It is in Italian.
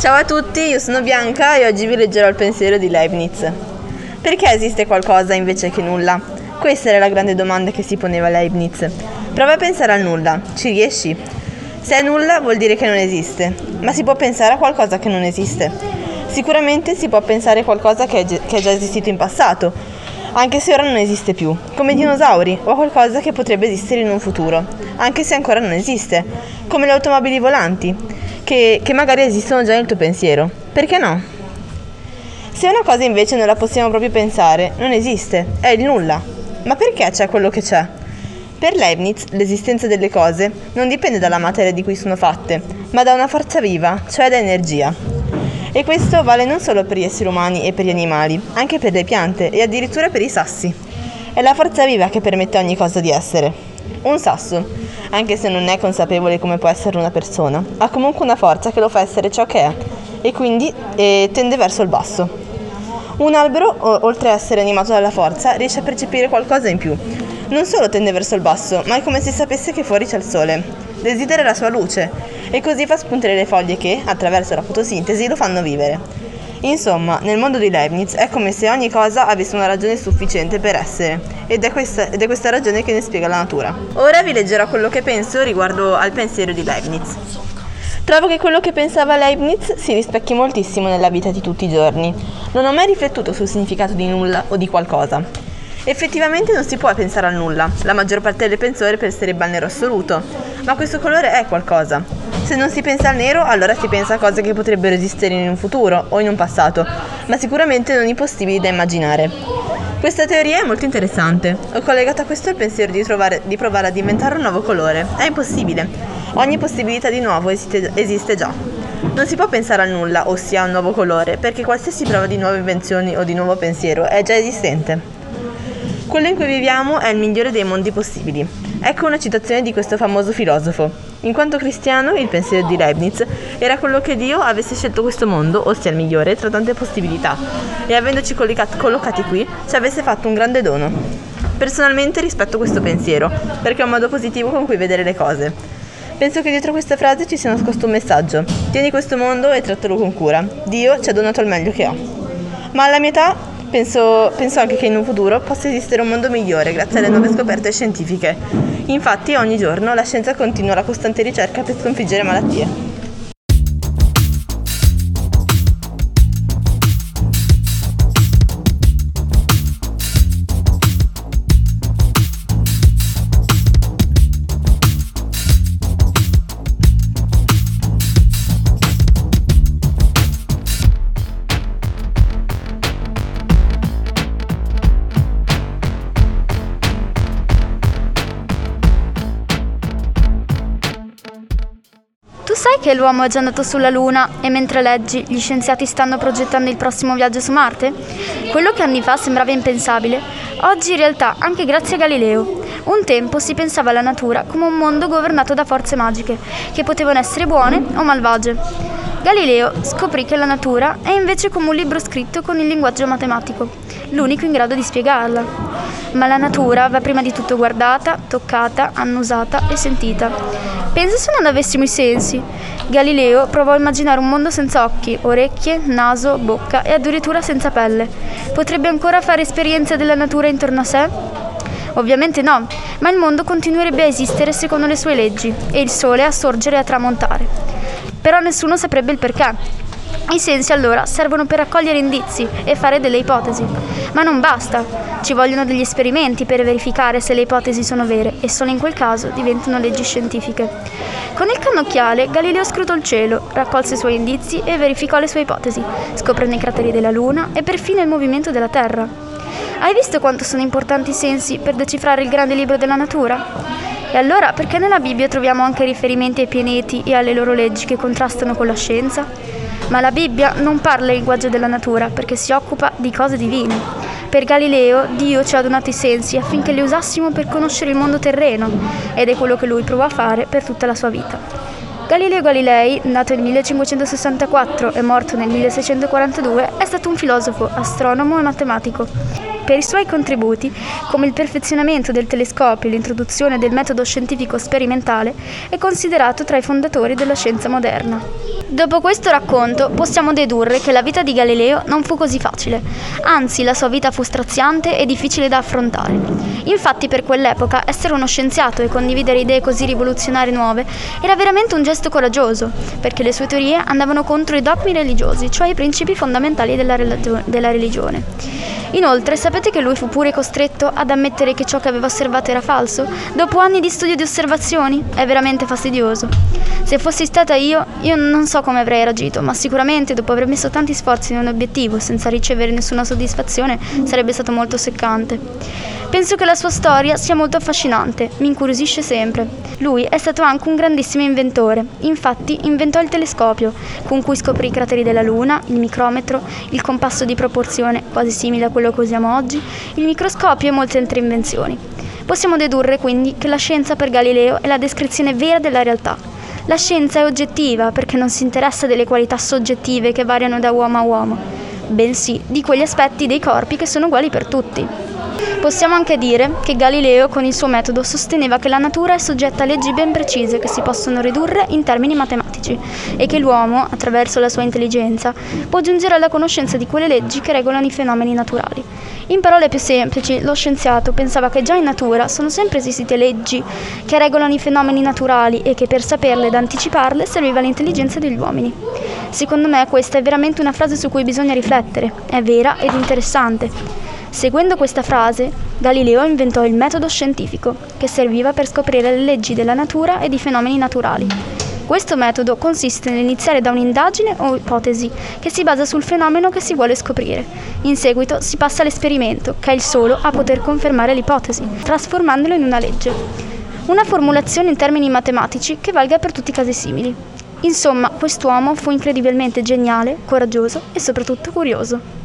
Ciao a tutti, io sono Bianca e oggi vi leggerò il pensiero di Leibniz. Perché esiste qualcosa invece che nulla? Questa era la grande domanda che si poneva Leibniz. Prova a pensare al nulla, ci riesci? Se è nulla vuol dire che non esiste, ma si può pensare a qualcosa che non esiste. Sicuramente si può pensare a qualcosa che è, già esistito in passato, anche se ora non esiste più, come i dinosauri o qualcosa che potrebbe esistere in un futuro, anche se ancora non esiste, come le automobili volanti, che, che magari esistono già nel tuo pensiero. Perché no? Se una cosa invece non la possiamo proprio pensare, non esiste, è il nulla. Ma perché c'è quello che c'è? Per Leibniz l'esistenza delle cose non dipende dalla materia di cui sono fatte, ma da una forza viva, cioè da energia. E questo vale non solo per gli esseri umani e per gli animali, anche per le piante e addirittura per i sassi. È la forza viva che permette a ogni cosa di essere. Un sasso, anche se non è consapevole come può essere una persona, ha comunque una forza che lo fa essere ciò che è e quindi eh, tende verso il basso. Un albero, oltre a essere animato dalla forza, riesce a percepire qualcosa in più. Non solo tende verso il basso, ma è come se sapesse che fuori c'è il sole. Desidera la sua luce e così fa spuntare le foglie che, attraverso la fotosintesi, lo fanno vivere. Insomma, nel mondo di Leibniz è come se ogni cosa avesse una ragione sufficiente per essere, ed è, questa, ed è questa ragione che ne spiega la natura. Ora vi leggerò quello che penso riguardo al pensiero di Leibniz. Trovo che quello che pensava Leibniz si rispecchi moltissimo nella vita di tutti i giorni. Non ho mai riflettuto sul significato di nulla o di qualcosa. Effettivamente non si può pensare al nulla, la maggior parte delle persone penserebbe al nero assoluto, ma questo colore è qualcosa. Se non si pensa al nero, allora si pensa a cose che potrebbero esistere in un futuro o in un passato, ma sicuramente non impossibili da immaginare. Questa teoria è molto interessante. Ho collegato a questo il pensiero di, trovare, di provare a diventare un nuovo colore. È impossibile. Ogni possibilità di nuovo esiste, esiste già. Non si può pensare al nulla, ossia a un nuovo colore, perché qualsiasi prova di nuove invenzioni o di nuovo pensiero è già esistente. Quello in cui viviamo è il migliore dei mondi possibili. Ecco una citazione di questo famoso filosofo. In quanto cristiano, il pensiero di Leibniz era quello che Dio avesse scelto questo mondo, ossia il migliore, tra tante possibilità, e avendoci collocati qui, ci avesse fatto un grande dono. Personalmente rispetto questo pensiero, perché è un modo positivo con cui vedere le cose. Penso che dietro questa frase ci sia nascosto un messaggio. Tieni questo mondo e trattalo con cura. Dio ci ha donato il meglio che ha. Ma alla mia età Penso, penso, anche che in un futuro possa esistere un mondo migliore grazie alle nuove scoperte scientifiche. Infatti ogni giorno la scienza continua la costante ricerca per sconfiggere malattie. Che l'uomo è già andato sulla Luna e mentre leggi gli scienziati stanno progettando il prossimo viaggio su Marte? Quello che anni fa sembrava impensabile, oggi in realtà, anche grazie a Galileo. Un tempo si pensava alla natura come un mondo governato da forze magiche, che potevano essere buone o malvagie. Galileo scoprì che la natura è invece come un libro scritto con il linguaggio matematico, l'unico in grado di spiegarla. Ma la natura va prima di tutto guardata, toccata, annusata e sentita. Pensa se non avessimo i sensi. Galileo provò a immaginare un mondo senza occhi, orecchie, naso, bocca e addirittura senza pelle. Potrebbe ancora fare esperienze della natura intorno a sé? Ovviamente no, ma il mondo continuerebbe a esistere secondo le sue leggi e il sole a sorgere e a tramontare. Però nessuno saprebbe il perché. I sensi allora servono per raccogliere indizi e fare delle ipotesi. Ma non basta, ci vogliono degli esperimenti per verificare se le ipotesi sono vere e solo in quel caso diventano leggi scientifiche. Con il cannocchiale Galileo scrutò il cielo, raccolse i suoi indizi e verificò le sue ipotesi, scoprendo i crateri della Luna e perfino il movimento della Terra. Hai visto quanto sono importanti i sensi per decifrare il grande libro della natura? E allora perché nella Bibbia troviamo anche riferimenti ai pianeti e alle loro leggi che contrastano con la scienza? Ma la Bibbia non parla il linguaggio della natura perché si occupa di cose divine. Per Galileo Dio ci ha donato i sensi affinché li usassimo per conoscere il mondo terreno ed è quello che lui provò a fare per tutta la sua vita. Galileo Galilei, nato nel 1564 e morto nel 1642, è stato un filosofo, astronomo e matematico. Per i suoi contributi, come il perfezionamento del telescopio e l'introduzione del metodo scientifico sperimentale, è considerato tra i fondatori della scienza moderna. Dopo questo racconto possiamo dedurre che la vita di Galileo non fu così facile, anzi la sua vita fu straziante e difficile da affrontare. Infatti per quell'epoca essere uno scienziato e condividere idee così rivoluzionarie nuove era veramente un gesto coraggioso, perché le sue teorie andavano contro i dogmi religiosi, cioè i principi fondamentali della, della religione. Inoltre, sapete che lui fu pure costretto ad ammettere che ciò che aveva osservato era falso? Dopo anni di studio di osservazioni? È veramente fastidioso. Se fossi stata io, io non so come avrei reagito, ma sicuramente dopo aver messo tanti sforzi in un obiettivo senza ricevere nessuna soddisfazione sarebbe stato molto seccante. Penso che la sua storia sia molto affascinante, mi incuriosisce sempre. Lui è stato anche un grandissimo inventore, infatti inventò il telescopio, con cui scoprì i crateri della Luna, il micrometro, il compasso di proporzione, quasi simile a quello che usiamo oggi, il microscopio e molte altre invenzioni. Possiamo dedurre quindi che la scienza per Galileo è la descrizione vera della realtà. La scienza è oggettiva perché non si interessa delle qualità soggettive che variano da uomo a uomo, bensì di quegli aspetti dei corpi che sono uguali per tutti. Possiamo anche dire che Galileo con il suo metodo sosteneva che la natura è soggetta a leggi ben precise che si possono ridurre in termini matematici e che l'uomo, attraverso la sua intelligenza, può giungere alla conoscenza di quelle leggi che regolano i fenomeni naturali. In parole più semplici, lo scienziato pensava che già in natura sono sempre esistite leggi che regolano i fenomeni naturali e che per saperle ed anticiparle serviva l'intelligenza degli uomini. Secondo me questa è veramente una frase su cui bisogna riflettere, è vera ed interessante. Seguendo questa frase, Galileo inventò il metodo scientifico, che serviva per scoprire le leggi della natura ed i fenomeni naturali. Questo metodo consiste nell'iniziare da un'indagine o ipotesi che si basa sul fenomeno che si vuole scoprire. In seguito si passa all'esperimento, che è il solo a poter confermare l'ipotesi, trasformandolo in una legge. Una formulazione in termini matematici che valga per tutti i casi simili. Insomma, quest'uomo fu incredibilmente geniale, coraggioso e soprattutto curioso.